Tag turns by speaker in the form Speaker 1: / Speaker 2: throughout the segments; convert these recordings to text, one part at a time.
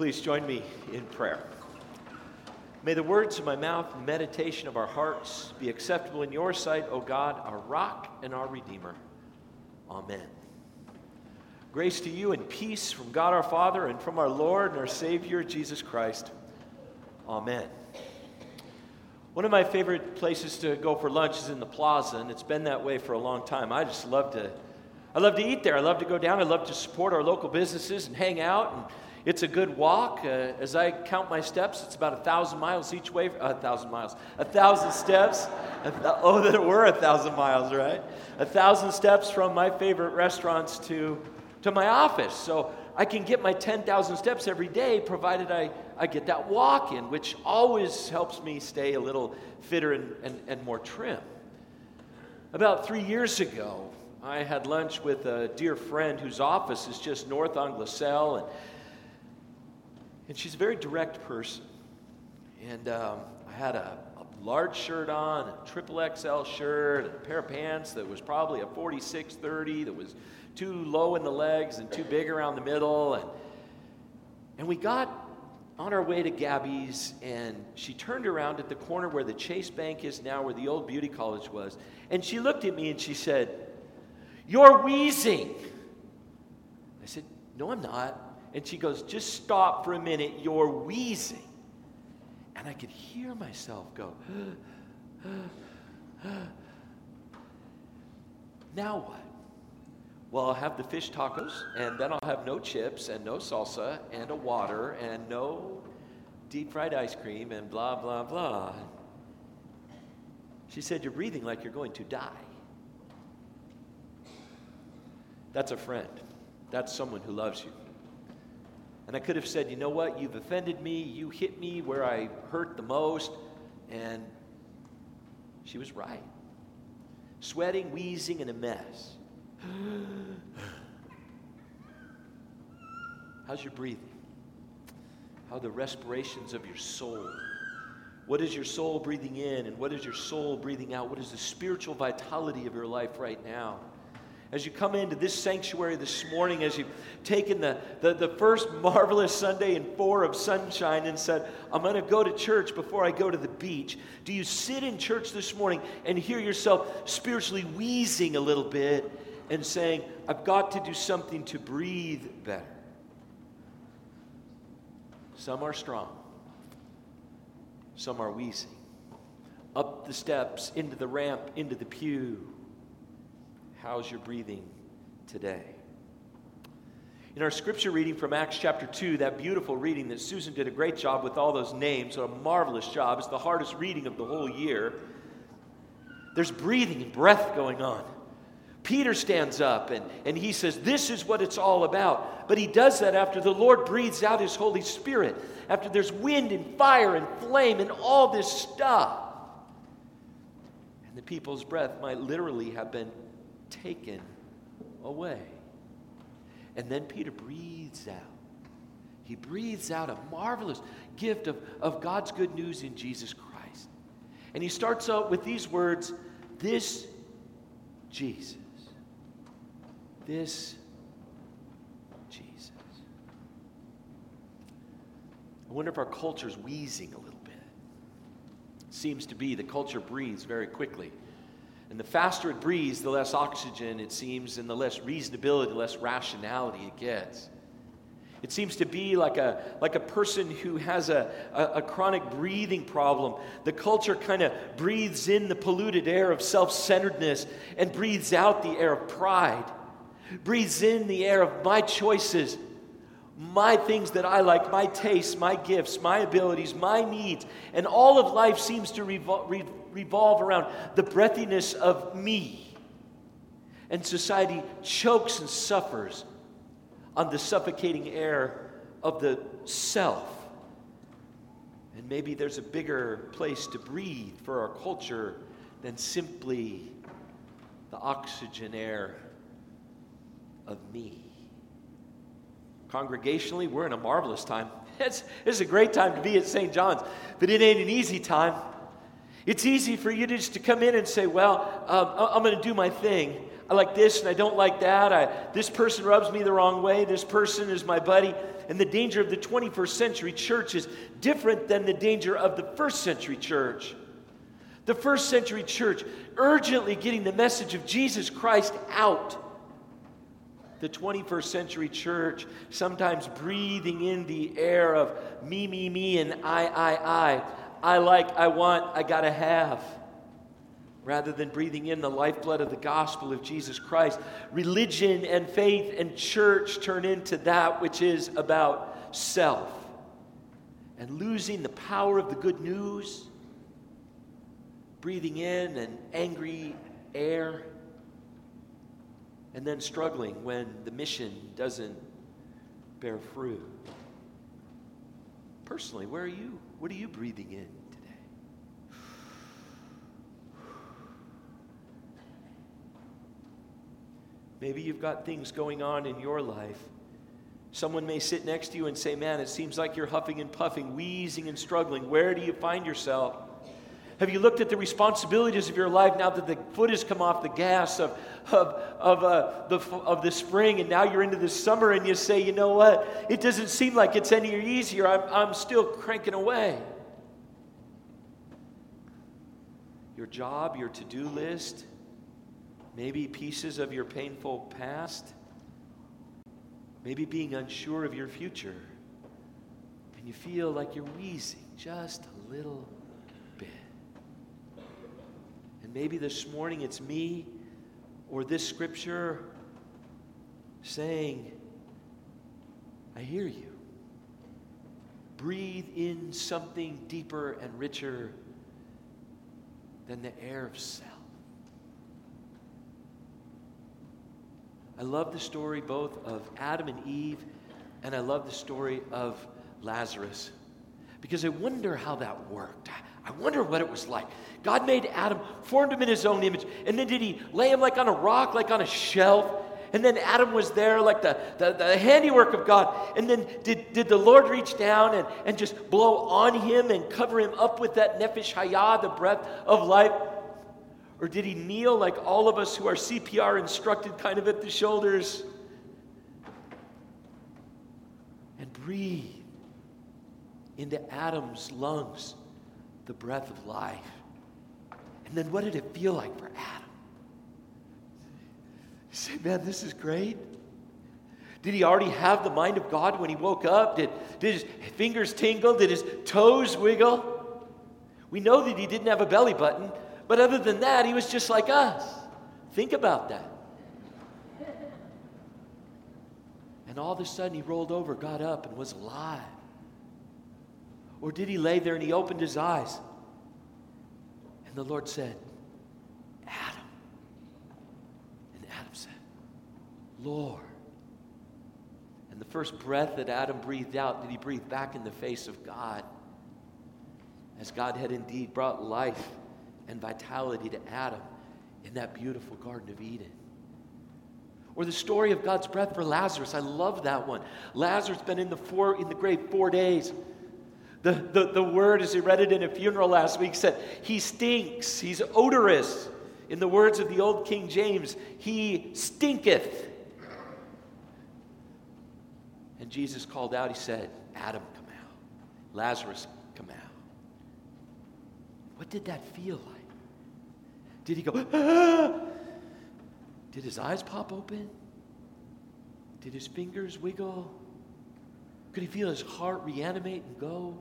Speaker 1: Please join me in prayer. May the words of my mouth and meditation of our hearts be acceptable in your sight, O God, our rock and our redeemer. Amen. Grace to you and peace from God our Father and from our Lord and our Savior, Jesus Christ. Amen. One of my favorite places to go for lunch is in the plaza, and it's been that way for a long time. I just love to, I love to eat there. I love to go down. I love to support our local businesses and hang out. And it's a good walk. Uh, as I count my steps, it's about a thousand miles each way. A thousand miles, a thousand steps. A th- oh, it were a thousand miles, right? A thousand steps from my favorite restaurants to to my office. So I can get my 10,000 steps every day, provided I, I get that walk in, which always helps me stay a little fitter and, and, and more trim. About three years ago, I had lunch with a dear friend whose office is just north on Glassell, and, and she's a very direct person. And um, I had a, a large shirt on, a triple XL shirt, a pair of pants that was probably a 4630 that was too low in the legs and too big around the middle. And, and we got on our way to Gabby's, and she turned around at the corner where the Chase Bank is now, where the old beauty college was. And she looked at me and she said, You're wheezing. I said, No, I'm not. And she goes, Just stop for a minute. You're wheezing. And I could hear myself go, Now what? Well, I'll have the fish tacos, and then I'll have no chips, and no salsa, and a water, and no deep fried ice cream, and blah, blah, blah. She said, You're breathing like you're going to die. That's a friend. That's someone who loves you. And I could have said, You know what? You've offended me. You hit me where I hurt the most. And she was right. Sweating, wheezing, in a mess. How's your breathing? How are the respirations of your soul? What is your soul breathing in and what is your soul breathing out? What is the spiritual vitality of your life right now? As you come into this sanctuary this morning, as you've taken the, the, the first marvelous Sunday in four of sunshine and said, I'm going to go to church before I go to the beach, do you sit in church this morning and hear yourself spiritually wheezing a little bit and saying, I've got to do something to breathe better. Some are strong, some are wheezing. Up the steps, into the ramp, into the pew. How's your breathing today? In our scripture reading from Acts chapter 2, that beautiful reading that Susan did a great job with all those names, a marvelous job. It's the hardest reading of the whole year. There's breathing and breath going on. Peter stands up and, and he says, This is what it's all about. But he does that after the Lord breathes out his Holy Spirit, after there's wind and fire and flame and all this stuff. And the people's breath might literally have been taken away. And then Peter breathes out. He breathes out a marvelous gift of, of God's good news in Jesus Christ. And he starts out with these words This Jesus this Jesus. I wonder if our culture's wheezing a little bit. It seems to be the culture breathes very quickly. And the faster it breathes, the less oxygen it seems, and the less reasonability, the less rationality it gets. It seems to be like a, like a person who has a, a, a chronic breathing problem. The culture kind of breathes in the polluted air of self centeredness and breathes out the air of pride breathes in the air of my choices, my things that I like, my tastes, my gifts, my abilities, my needs. And all of life seems to revol- re- revolve around the breathiness of me. And society chokes and suffers on the suffocating air of the self. And maybe there's a bigger place to breathe for our culture than simply the oxygen air of me. Congregationally, we're in a marvelous time. It's, it's a great time to be at St. John's, but it ain't an easy time. It's easy for you to just to come in and say, Well, um, I'm going to do my thing. I like this and I don't like that. I, this person rubs me the wrong way. This person is my buddy. And the danger of the 21st century church is different than the danger of the first century church. The first century church urgently getting the message of Jesus Christ out. The 21st century church sometimes breathing in the air of me, me, me, and I, I, I. I like, I want, I gotta have rather than breathing in the lifeblood of the gospel of Jesus Christ. Religion and faith and church turn into that which is about self and losing the power of the good news, breathing in an angry air, and then struggling when the mission doesn't bear fruit. Personally, where are you? What are you breathing in? Today? Maybe you've got things going on in your life. Someone may sit next to you and say, Man, it seems like you're huffing and puffing, wheezing and struggling. Where do you find yourself? Have you looked at the responsibilities of your life now that the foot has come off the gas of, of, of, uh, the, of the spring and now you're into the summer and you say, you know what? It doesn't seem like it's any easier. I'm, I'm still cranking away. Your job, your to do list, maybe pieces of your painful past, maybe being unsure of your future, and you feel like you're wheezing just a little. And maybe this morning it's me or this scripture saying, I hear you. Breathe in something deeper and richer than the air of self. I love the story both of Adam and Eve, and I love the story of Lazarus because I wonder how that worked. I wonder what it was like. God made Adam, formed him in his own image, and then did he lay him like on a rock, like on a shelf? And then Adam was there, like the, the, the, handiwork of God. And then did, did the Lord reach down and, and just blow on him and cover him up with that nefesh hayah, the breath of life? Or did he kneel like all of us who are CPR instructed, kind of at the shoulders, and breathe into Adam's lungs the breath of life? And then what did it feel like for Adam? You say, man, this is great. Did he already have the mind of God when he woke up? Did, did his fingers tingle? Did his toes wiggle? We know that he didn't have a belly button but other than that, he was just like us. Think about that. And all of a sudden, he rolled over, got up, and was alive. Or did he lay there and he opened his eyes? And the Lord said, Adam. And Adam said, Lord. And the first breath that Adam breathed out, did he breathe back in the face of God? As God had indeed brought life and vitality to Adam in that beautiful Garden of Eden. Or the story of God's breath for Lazarus. I love that one. Lazarus been in the four in the grave four days. The, the, the word, as he read it in a funeral last week, said, He stinks, he's odorous. In the words of the old King James, he stinketh. And Jesus called out, he said, Adam, come out. Lazarus, come out. What did that feel like? Did he go, ah! Did his eyes pop open? Did his fingers wiggle? Could he feel his heart reanimate and go?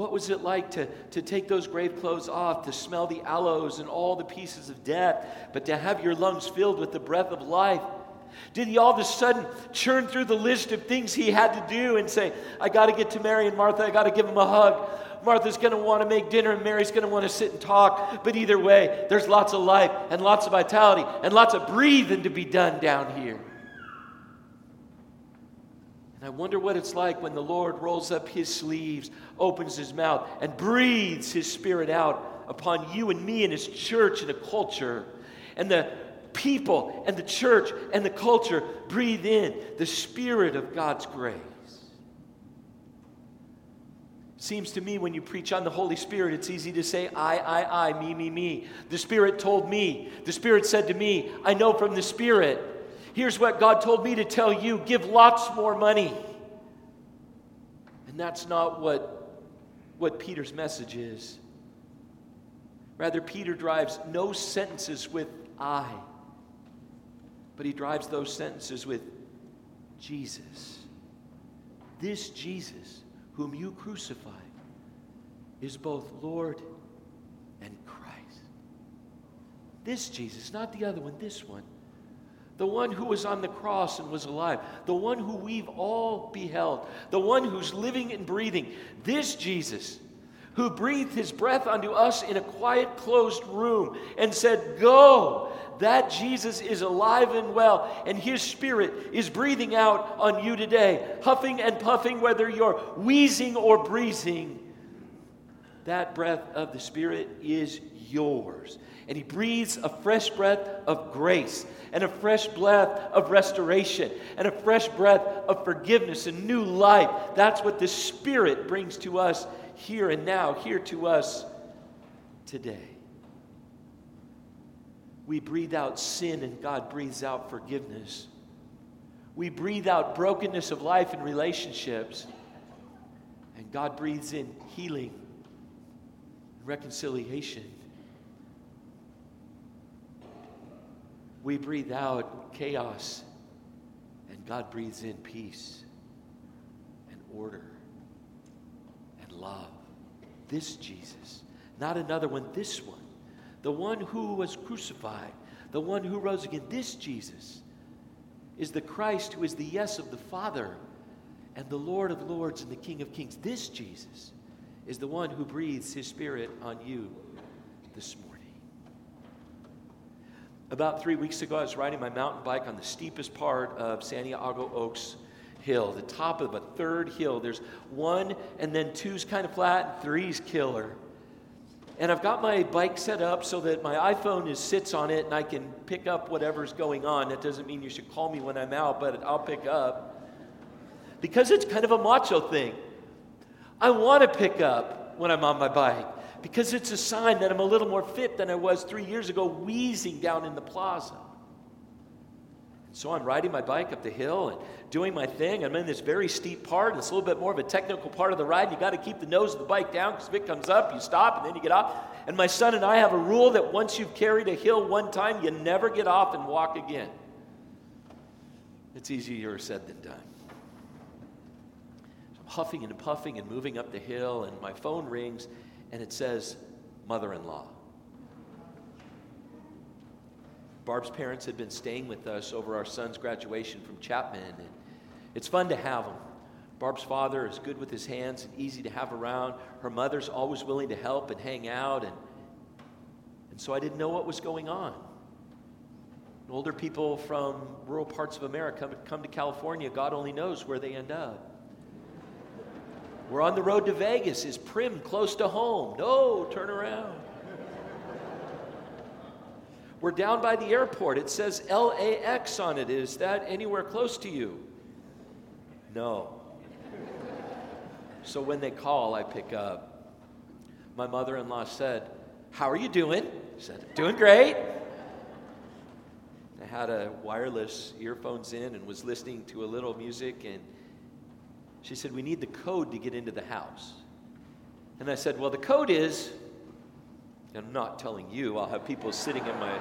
Speaker 1: What was it like to, to take those grave clothes off, to smell the aloes and all the pieces of death, but to have your lungs filled with the breath of life? Did he all of a sudden churn through the list of things he had to do and say, I got to get to Mary and Martha, I got to give them a hug? Martha's going to want to make dinner and Mary's going to want to sit and talk. But either way, there's lots of life and lots of vitality and lots of breathing to be done down here. And I wonder what it's like when the Lord rolls up his sleeves, opens his mouth, and breathes his spirit out upon you and me and his church and a culture. And the people and the church and the culture breathe in the spirit of God's grace. Seems to me when you preach on the Holy Spirit, it's easy to say, I, I, I, me, me, me. The Spirit told me. The Spirit said to me, I know from the Spirit. Here's what God told me to tell you give lots more money. And that's not what, what Peter's message is. Rather, Peter drives no sentences with I, but he drives those sentences with Jesus. This Jesus, whom you crucified, is both Lord and Christ. This Jesus, not the other one, this one. The one who was on the cross and was alive. The one who we've all beheld. The one who's living and breathing. This Jesus who breathed his breath unto us in a quiet, closed room and said, Go. That Jesus is alive and well, and his spirit is breathing out on you today, huffing and puffing, whether you're wheezing or breathing. That breath of the Spirit is yours. And he breathes a fresh breath of grace and a fresh breath of restoration and a fresh breath of forgiveness and new life. That's what the Spirit brings to us here and now, here to us today. We breathe out sin, and God breathes out forgiveness. We breathe out brokenness of life and relationships, and God breathes in healing reconciliation. We breathe out chaos, and God breathes in peace and order and love. This Jesus, not another one, this one. The one who was crucified, the one who rose again. This Jesus is the Christ who is the yes of the Father and the Lord of lords and the King of kings. This Jesus is the one who breathes his Spirit on you this morning. About three weeks ago, I was riding my mountain bike on the steepest part of Santiago Oaks hill, the top of a third hill. There's one, and then two's kind of flat, and three's killer. And I've got my bike set up so that my iPhone is, sits on it and I can pick up whatever's going on. That doesn't mean you should call me when I'm out, but I'll pick up. Because it's kind of a macho thing. I want to pick up when I'm on my bike because it's a sign that I'm a little more fit than I was three years ago, wheezing down in the plaza. So I'm riding my bike up the hill and doing my thing. I'm in this very steep part. It's a little bit more of a technical part of the ride. You got to keep the nose of the bike down because if it comes up, you stop and then you get off. And my son and I have a rule that once you've carried a hill one time, you never get off and walk again. It's easier said than done. Huffing and puffing and moving up the hill, and my phone rings and it says, Mother in law. Barb's parents had been staying with us over our son's graduation from Chapman, and it's fun to have them. Barb's father is good with his hands and easy to have around. Her mother's always willing to help and hang out, and, and so I didn't know what was going on. Older people from rural parts of America come to California, God only knows where they end up. We're on the road to Vegas. Is Primm close to home? No, turn around. We're down by the airport. It says LAX on it. Is that anywhere close to you? No. So when they call, I pick up. My mother in law said, How are you doing? I said, Doing great. I had a wireless earphones in and was listening to a little music, and she said, We need the code to get into the house. And I said, Well, the code is I'm not telling you. I'll have people sitting in my,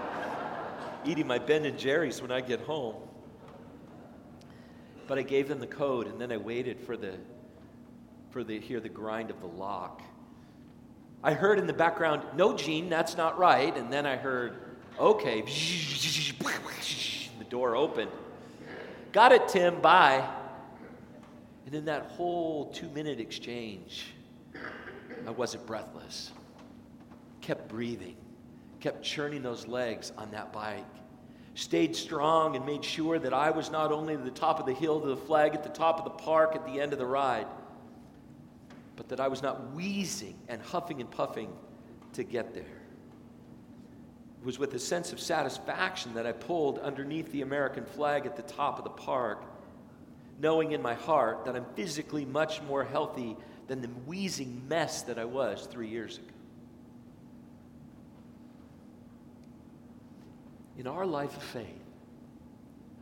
Speaker 1: eating my Ben and Jerry's when I get home. But I gave them the code, and then I waited for the, for the hear the grind of the lock. I heard in the background, "No, Gene, that's not right." And then I heard, "Okay." The door opened. Got it, Tim. Bye. And in that whole two-minute exchange, I wasn't breathless kept breathing, kept churning those legs on that bike, stayed strong and made sure that I was not only at the top of the hill to the flag at the top of the park at the end of the ride, but that I was not wheezing and huffing and puffing to get there. It was with a sense of satisfaction that I pulled underneath the American flag at the top of the park, knowing in my heart that I'm physically much more healthy than the wheezing mess that I was three years ago. in our life of faith,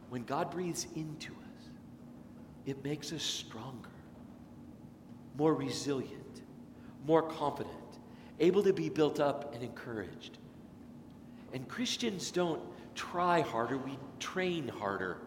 Speaker 1: when God breathes into us, it makes us stronger, more resilient, more confident, able to be built up and encouraged. And Christians don't try harder, we train harder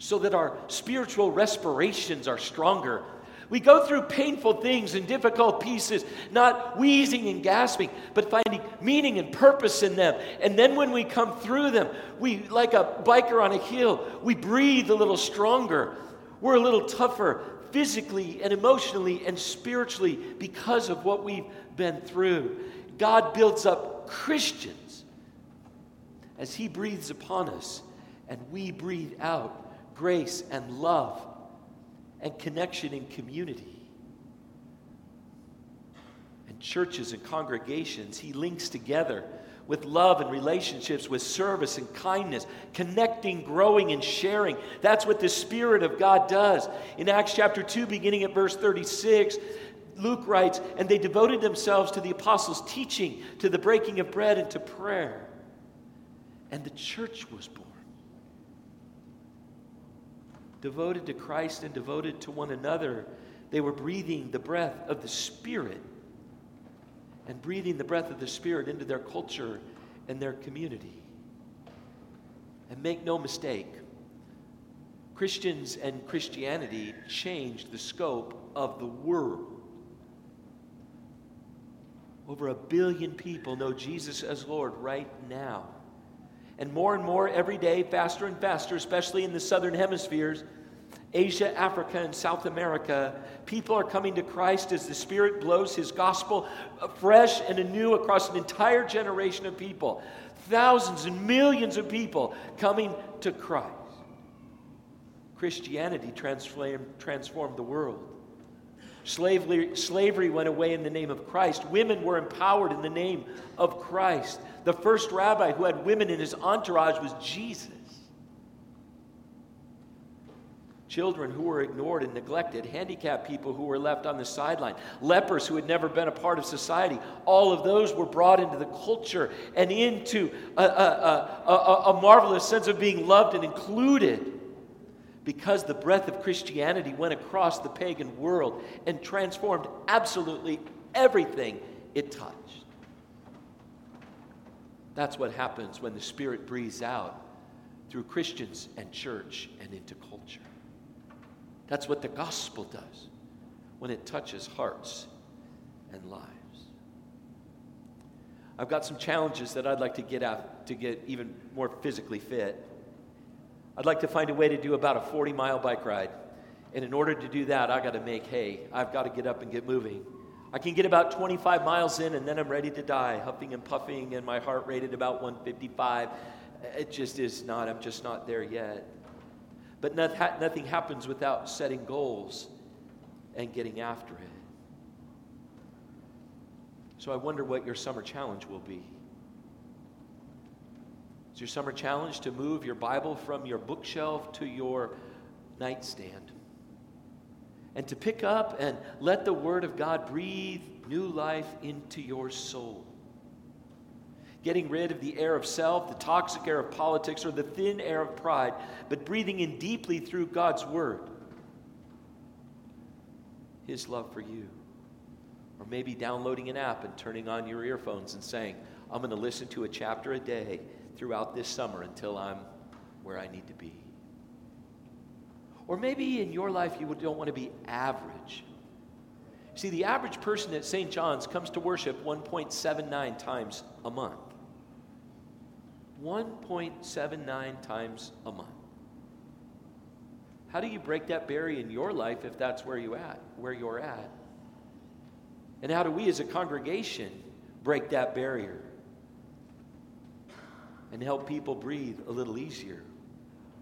Speaker 1: so that our spiritual respirations are stronger. We go through painful things and difficult pieces, not wheezing and gasping, but finding meaning and purpose in them. And then when we come through them, we, like a biker on a hill, we breathe a little stronger. We're a little tougher physically and emotionally and spiritually because of what we've been through. God builds up Christians as He breathes upon us and we breathe out grace and love and connection and community. And churches and congregations, he links together with love and relationships, with service and kindness, connecting, growing, and sharing. That's what the Spirit of God does. In Acts chapter 2, beginning at verse 36, Luke writes, And they devoted themselves to the apostles' teaching, to the breaking of bread, and to prayer. And the church was born devoted to Christ and devoted to one another. They were breathing the breath of the Spirit and breathing the breath of the Spirit into their culture and their community. And make no mistake, Christians and Christianity changed the scope of the world. Over a billion people know Jesus as Lord right now. And more and more every day, faster and faster, especially in the southern hemispheres, Asia, Africa, and South America, people are coming to Christ as the Spirit blows His gospel fresh and anew across an entire generation of people. Thousands and millions of people coming to Christ. Christianity transformed, transformed the world. Slavery, slavery went away in the name of Christ. Women were empowered in the name of Christ. The first rabbi who had women in his entourage was Jesus. Children who were ignored and neglected, handicapped people who were left on the sideline, lepers who had never been a part of society, all of those were brought into the culture and into a, a, a, a marvelous sense of being loved and included because the breath of Christianity went across the pagan world and transformed absolutely everything it touched. That's what happens when the Spirit breathes out through Christians and church and into culture. That's what the gospel does when it touches hearts and lives. I've got some challenges that I'd like to get out to get even more physically fit. I'd like to find a way to do about a 40 mile bike ride. And in order to do that, I've got to make hay. I've got to get up and get moving. I can get about 25 miles in and then I'm ready to die, huffing and puffing, and my heart rate at about 155. It just is not, I'm just not there yet. But nothing happens without setting goals and getting after it. So I wonder what your summer challenge will be. Is your summer challenge to move your Bible from your bookshelf to your nightstand? and to pick up and let the Word of God breathe new life into your soul. Getting rid of the air of self, the toxic air of politics, or the thin air of pride, but breathing in deeply through God's Word. His love for you. Or maybe downloading an app and turning on your earphones and saying, I'm going to listen to a chapter a day throughout this summer until I'm where I need to be. Or maybe in your life you don't want to be average. See, the average person at St. John's comes to worship 1.79 times a month. 1.79 times a month. How do you break that barrier in your life if that's where you at, where you're at? And how do we as a congregation break that barrier and help people breathe a little easier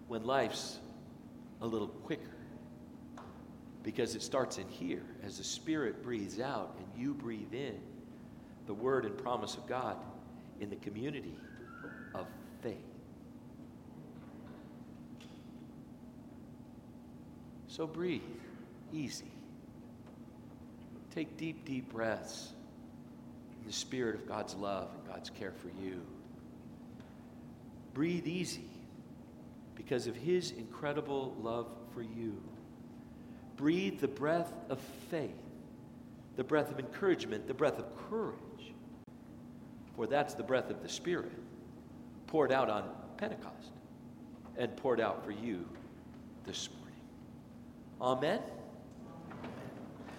Speaker 1: when life's a little quicker because it starts in here as the Spirit breathes out and you breathe in the word and promise of God in the community of faith. So breathe easy. Take deep, deep breaths in the spirit of God's love and God's care for you. Breathe easy because of his incredible love for you. Breathe the breath of faith, the breath of encouragement, the breath of courage, for that's the breath of the Spirit poured out on Pentecost and poured out for you this morning. Amen.